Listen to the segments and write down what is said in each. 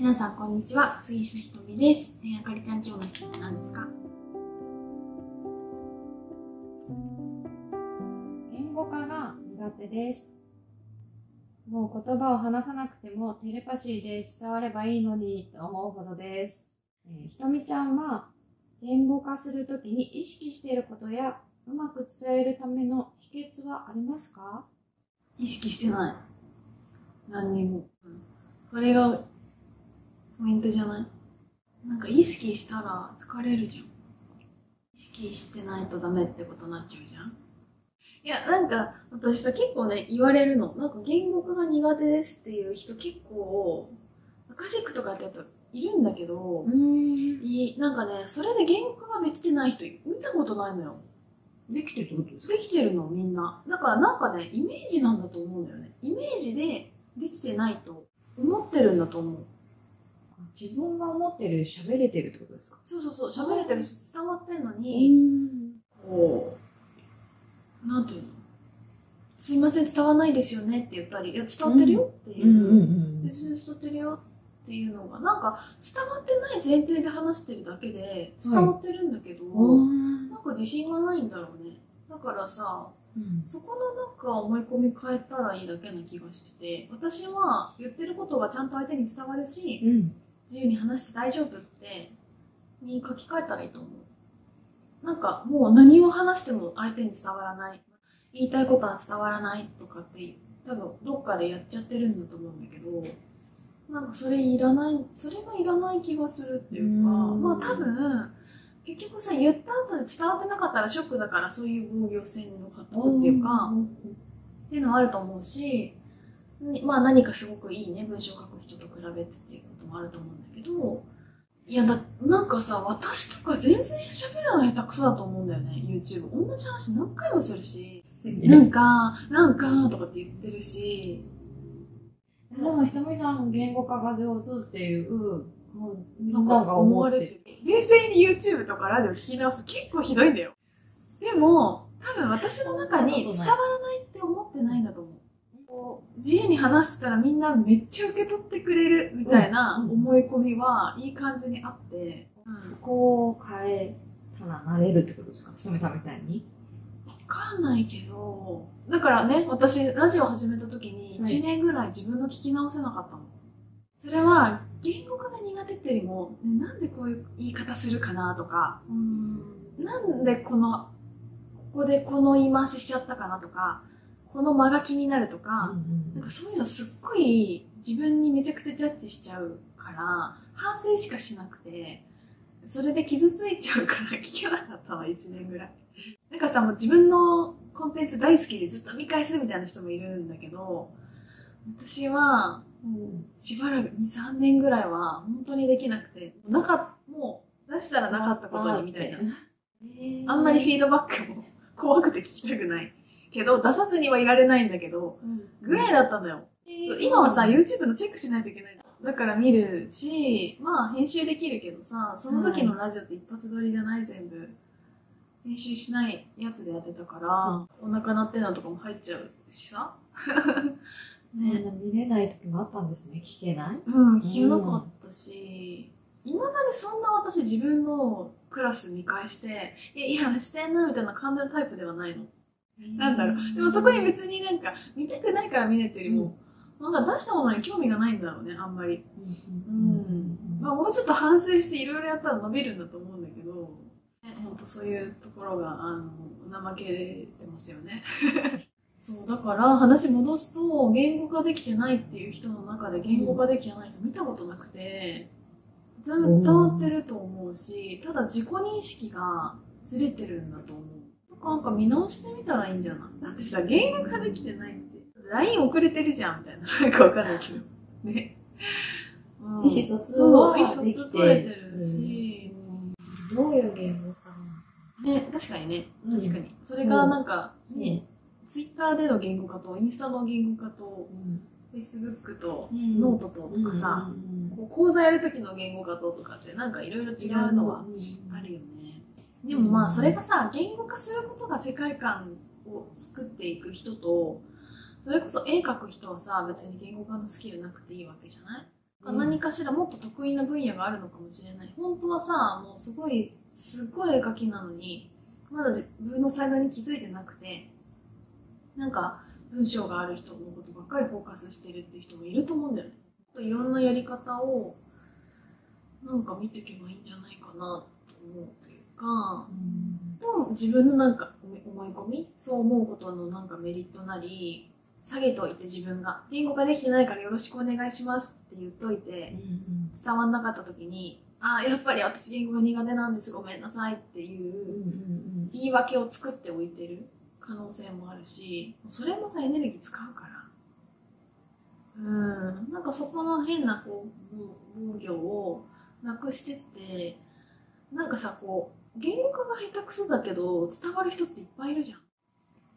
皆さんこんにちは。杉下ひとみです、えー、あかりちゃん今日の質問なんですか？言語化が苦手です。もう言葉を話さなくてもテレパシーで伝わればいいのにと思うほどです。えーひとみちゃんは言語化するときに意識していることやうまく伝えるための秘訣はありますか？意識してない。何にも、うんそれがポイントじゃない？なんか意識したら疲れるじゃん意識してないとダメってことになっちゃうじゃんいや、なんか、私さ、結構ね、言われるの。なんか、言語化が苦手ですっていう人結構、アカシックとかってやるといるんだけど、ん。いいなんかね、それで言語化ができてない人見たことないのよ。できてるってことですできてるの、みんな。だからなんかね、イメージなんだと思うんだよね。イメージでできてないと思ってるんだと思う。自分が思ってる、喋れてるってことですか？そうそうそう、喋れてるし伝わってんのうに、ん。こう、なんていうの？すいません、伝わんないですよねって言ったり、いや、伝わってるよっていう。ん別に伝わってるよっていうのが、なんか伝わってない前提で話してるだけで伝わってるんだけど、うん。なんか自信がないんだろうね。だからさ、うん。そこのなんか思い込み変えたらいいだけな気がしてて、私は言ってることがちゃんと相手に伝わるし、うん。自由に話して大丈夫って、に書き換えたらいいと思う。なんかもう何を話しても相手に伝わらない。言いたいことは伝わらないとかって、多分どっかでやっちゃってるんだと思うんだけど、なんかそれいらない、それがいらない気がするっていうか、うんまあ多分、結局さ、言った後で伝わってなかったらショックだからそういう防御線の方っていうか、っていうのはあると思うし、にまあ何かすごくいいね、文章を書く人と比べてっていうもあると思うんだけど、いやだ、なんかさ、私とか全然喋るの下手くそだと思うんだよね、YouTube。同じ話何回もするし、なんか、なんか、とかって言ってるし、でも、ひとみさん、言語化が上手っていう、なんか思われて。冷静に YouTube とかラジオ聞き直すと結構ひどいんだよ。でも、多分私の中に伝わらないって思ってないんだと思う。自由に話してたらみんなめっちゃ受け取ってくれるみたいなうん思い込みはいい感じにあって、うんそこを変えたらなれるってことですか？ひとみさんみたいに？わかんないけど、だからね、私、ラジオ始めた時にはい。1年ぐらい自分の聞き直せなかったの。それは、言語化が苦手っていうよりも、ねなんでこういう言い方するかなとか、なんでこの、ここでこの言い回ししちゃったかなとか、この間が気になるとか、なんかそういうのすっごい自分にめちゃくちゃジャッジしちゃうから、反省しかしなくて、それで傷ついちゃうから聞けなかったの、1年ぐらい。なんかさ、もう自分のコンテンツ大好きでずっと見返すみたいな人もいるんだけど、私は、もうしばらく2、3年ぐらいは本当にできなくて、なかもう出したらなかったことにみたいな。あんまりフィードバックも怖くて聞きたくない。けど、出さずにはいられないんだけど、ぐらいだったのよ。今はさ、YouTube のチェックしないといけないの。だから見るし、まあ編集できるけどさ、その時のラジオって一発撮りじゃない全部。編集しないやつでやってたから、お腹鳴ってんのとかも入っちゃうしさ。そんな見れない時もあったんですね。聞けない？うん、聞けなかったし、いまだにそんな私自分のクラス見返して、いや、いや、してんな、みたいな感じのタイプではないの。なんだろう。でもそこに別になんか、見たくないから見ないっていうよりも、なんか出したものに興味がないんだろうね、あんまり。うん。まあもうちょっと反省していろいろやったら伸びるんだと思うんだけど、ね、ほんとそういうところが、あの、怠けてますよね。そう、だから話戻すと、言語化できてないっていう人の中で言語化できてない人見たことなくて、全然伝わってると思うし、ただ自己認識がずれてるんだと思う。なんか見直してみたらいいんじゃない？だってさ、言語化できてないって。LINE 遅れてるじゃん、みたいな。なんかわかんないけど。ね。うん意思疎通はそう意思疎できてるし、どういう言語かね、確かにね、な確かに。それがなんか、うんね、ツイッターでの言語化と、インスタの言語化と、うんフェイスブックと、うんノートととかさ、こう講座やるときの言語化ととかってなんかいろいろ違うのはあるよね。でもまあそれがさ、言語化することが世界観を作っていく人と、それこそ絵描く人はさ、別に言語化のスキルなくていいわけじゃない？何かしらもっと得意な分野があるのかもしれない。本当はさ、もうすごい、すごい絵描きなのに、まだ自分の才能に気づいてなくて、なんか文章がある人のことばっかりフォーカスしてるっていう人もいると思うんだよね。いろんなやり方をなんか見ていけばいいんじゃないかなと思うというか、と自分のなんか思い込み？そう思うことのなんかメリットなり下げといて自分が。言語化できてないからよろしくお願いしますって言っといて、伝わんなかった時にああやっぱり私言語が苦手なんです。ごめんなさいっていう言い訳を作っておいてる可能性もあるしそれもさエネルギー使うから。うん。なんかそこの変なこう防御をなくしてってなんかさこう言語化が下手くそだけど伝わる人っていっぱいいるじゃん。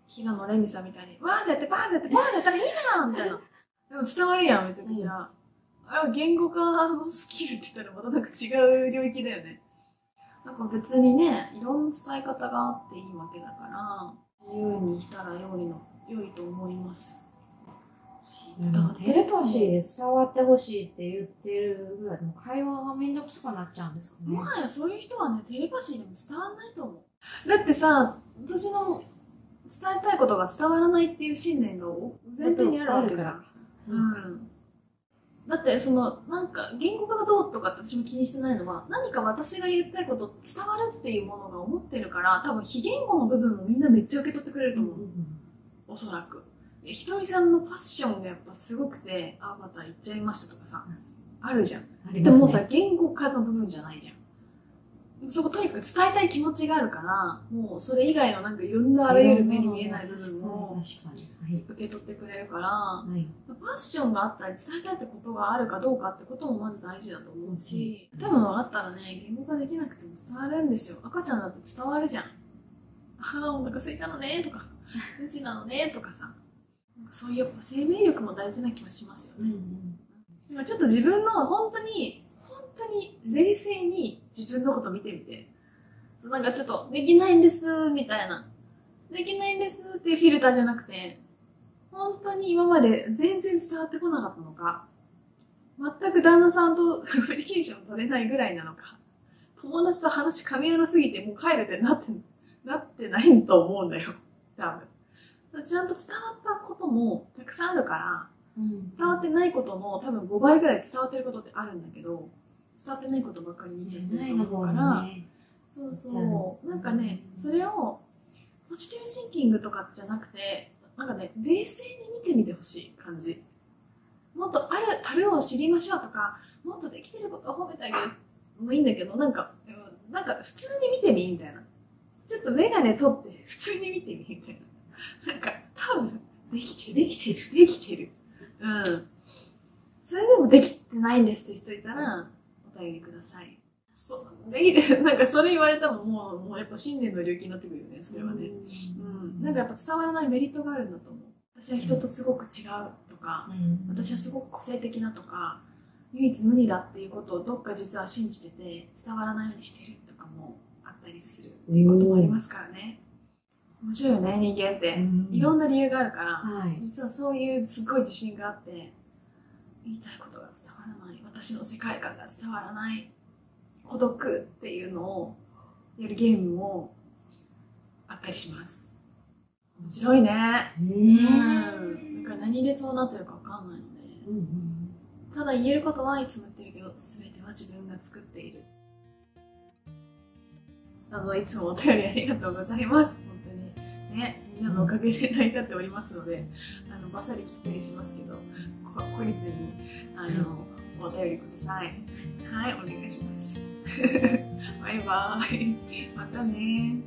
平野レミさんみたいに。わーってやってバーってやってバーってやったらいいなみたいな。でも伝わるやんめちゃくちゃ、うん、あれは言語化のスキルって言ったらまたなんか違う領域だよね。なんか別にねいろんな伝え方があっていいわけだから自由にしたら良いの良いと思います伝わってるほしいです。伝わってほしいって言ってるぐらいでも会話がめんどくさくなっちゃうんですかね。もはやそういう人はね、テレパシーでも伝わらないと思う。だってさ、私の伝えたいことが伝わらないっていう信念が前提にあるわけじゃん。うん。だってそのなんか言語化がどうとかって私も気にしてないのは何か私が言いたいこと伝わるっていうものが思ってるから多分非言語の部分もみんなめっちゃ受け取ってくれると思う、うんうん、おそらくひとみさんのパッションがやっぱすごくて、あ、また行っちゃいましたとかさ、あるじゃん。ね、でもさ、言語化の部分じゃないじゃん。そことにかく伝えたい気持ちがあるから、もうそれ以外のなんかいろんなあらゆる目に見えない部分も受け取ってくれるから、はい、パッションがあったり伝えたいってことがあるかどうかってこともまず大事だと思うし、多分分かったらね、言語化できなくても伝わるんですよ。赤ちゃんだって伝わるじゃん。ああ、お腹空いたのねとか、うんちなのねとかさ。そういう生命力も大事な気がしますよね。うんうん、ちょっと自分の本当に、本当に冷静に自分のこと見てみて、なんかちょっとできないんですみたいな、できないんですっていうフィルターじゃなくて、本当に今まで全然伝わってこなかったのか、全く旦那さんとコミュニケーション取れないぐらいなのか、友達と話噛み合わなすぎてもう帰るってなって、なってないと思うんだよ。多分。ちゃんと伝わったこともたくさんあるから、うん、伝わってないことの多分5倍ぐらい伝わってることってあるんだけど、伝わってないことばっかり見ちゃってると思うから、ね、そうそう、なんかね、それをポジティブシンキングとかじゃなくて、なんかね、冷静に見てみてほしい感じ。もっとある、樽を知りましょうとか、もっとできてることを褒めてあげるもいいんだけど、なんか、なんか普通に見てみみたいな。ちょっとメガネ取って普通に見てみみたいな。なんか、多分、できてる。できてる。できてる。うん。それでもできてないんですって人いたら、お便りください。そう。できてる。なんかそれ言われたももう、もうやっぱ信念の領域になってくるよね、それはね。うん。なんかやっぱ伝わらないメリットがあるんだと思う。私は人とすごく違うとか、私はすごく個性的なとか、唯一無二だっていうことをどっか実は信じてて、伝わらないようにしてるとかもあったりするっていうこともありますからね。面白いよね人間って、いろんな理由があるから、はい、実はそういうすごい自信があって言いたいことが伝わらない。私の世界観が伝わらない。孤独っていうのをやるゲームもあったりします。面白いね。うん。なんか何でそうなってるか分かんないので、うんうん、ただ言えることはいつも言ってるけど全ては自分が作っている。あのいつもお便りありがとうございますね、みんなのおかげで成り立っておりますので、あのバサリ切ったりしますけど、懲りずにあのお便りください。はい、お願いします。バイバイ。またね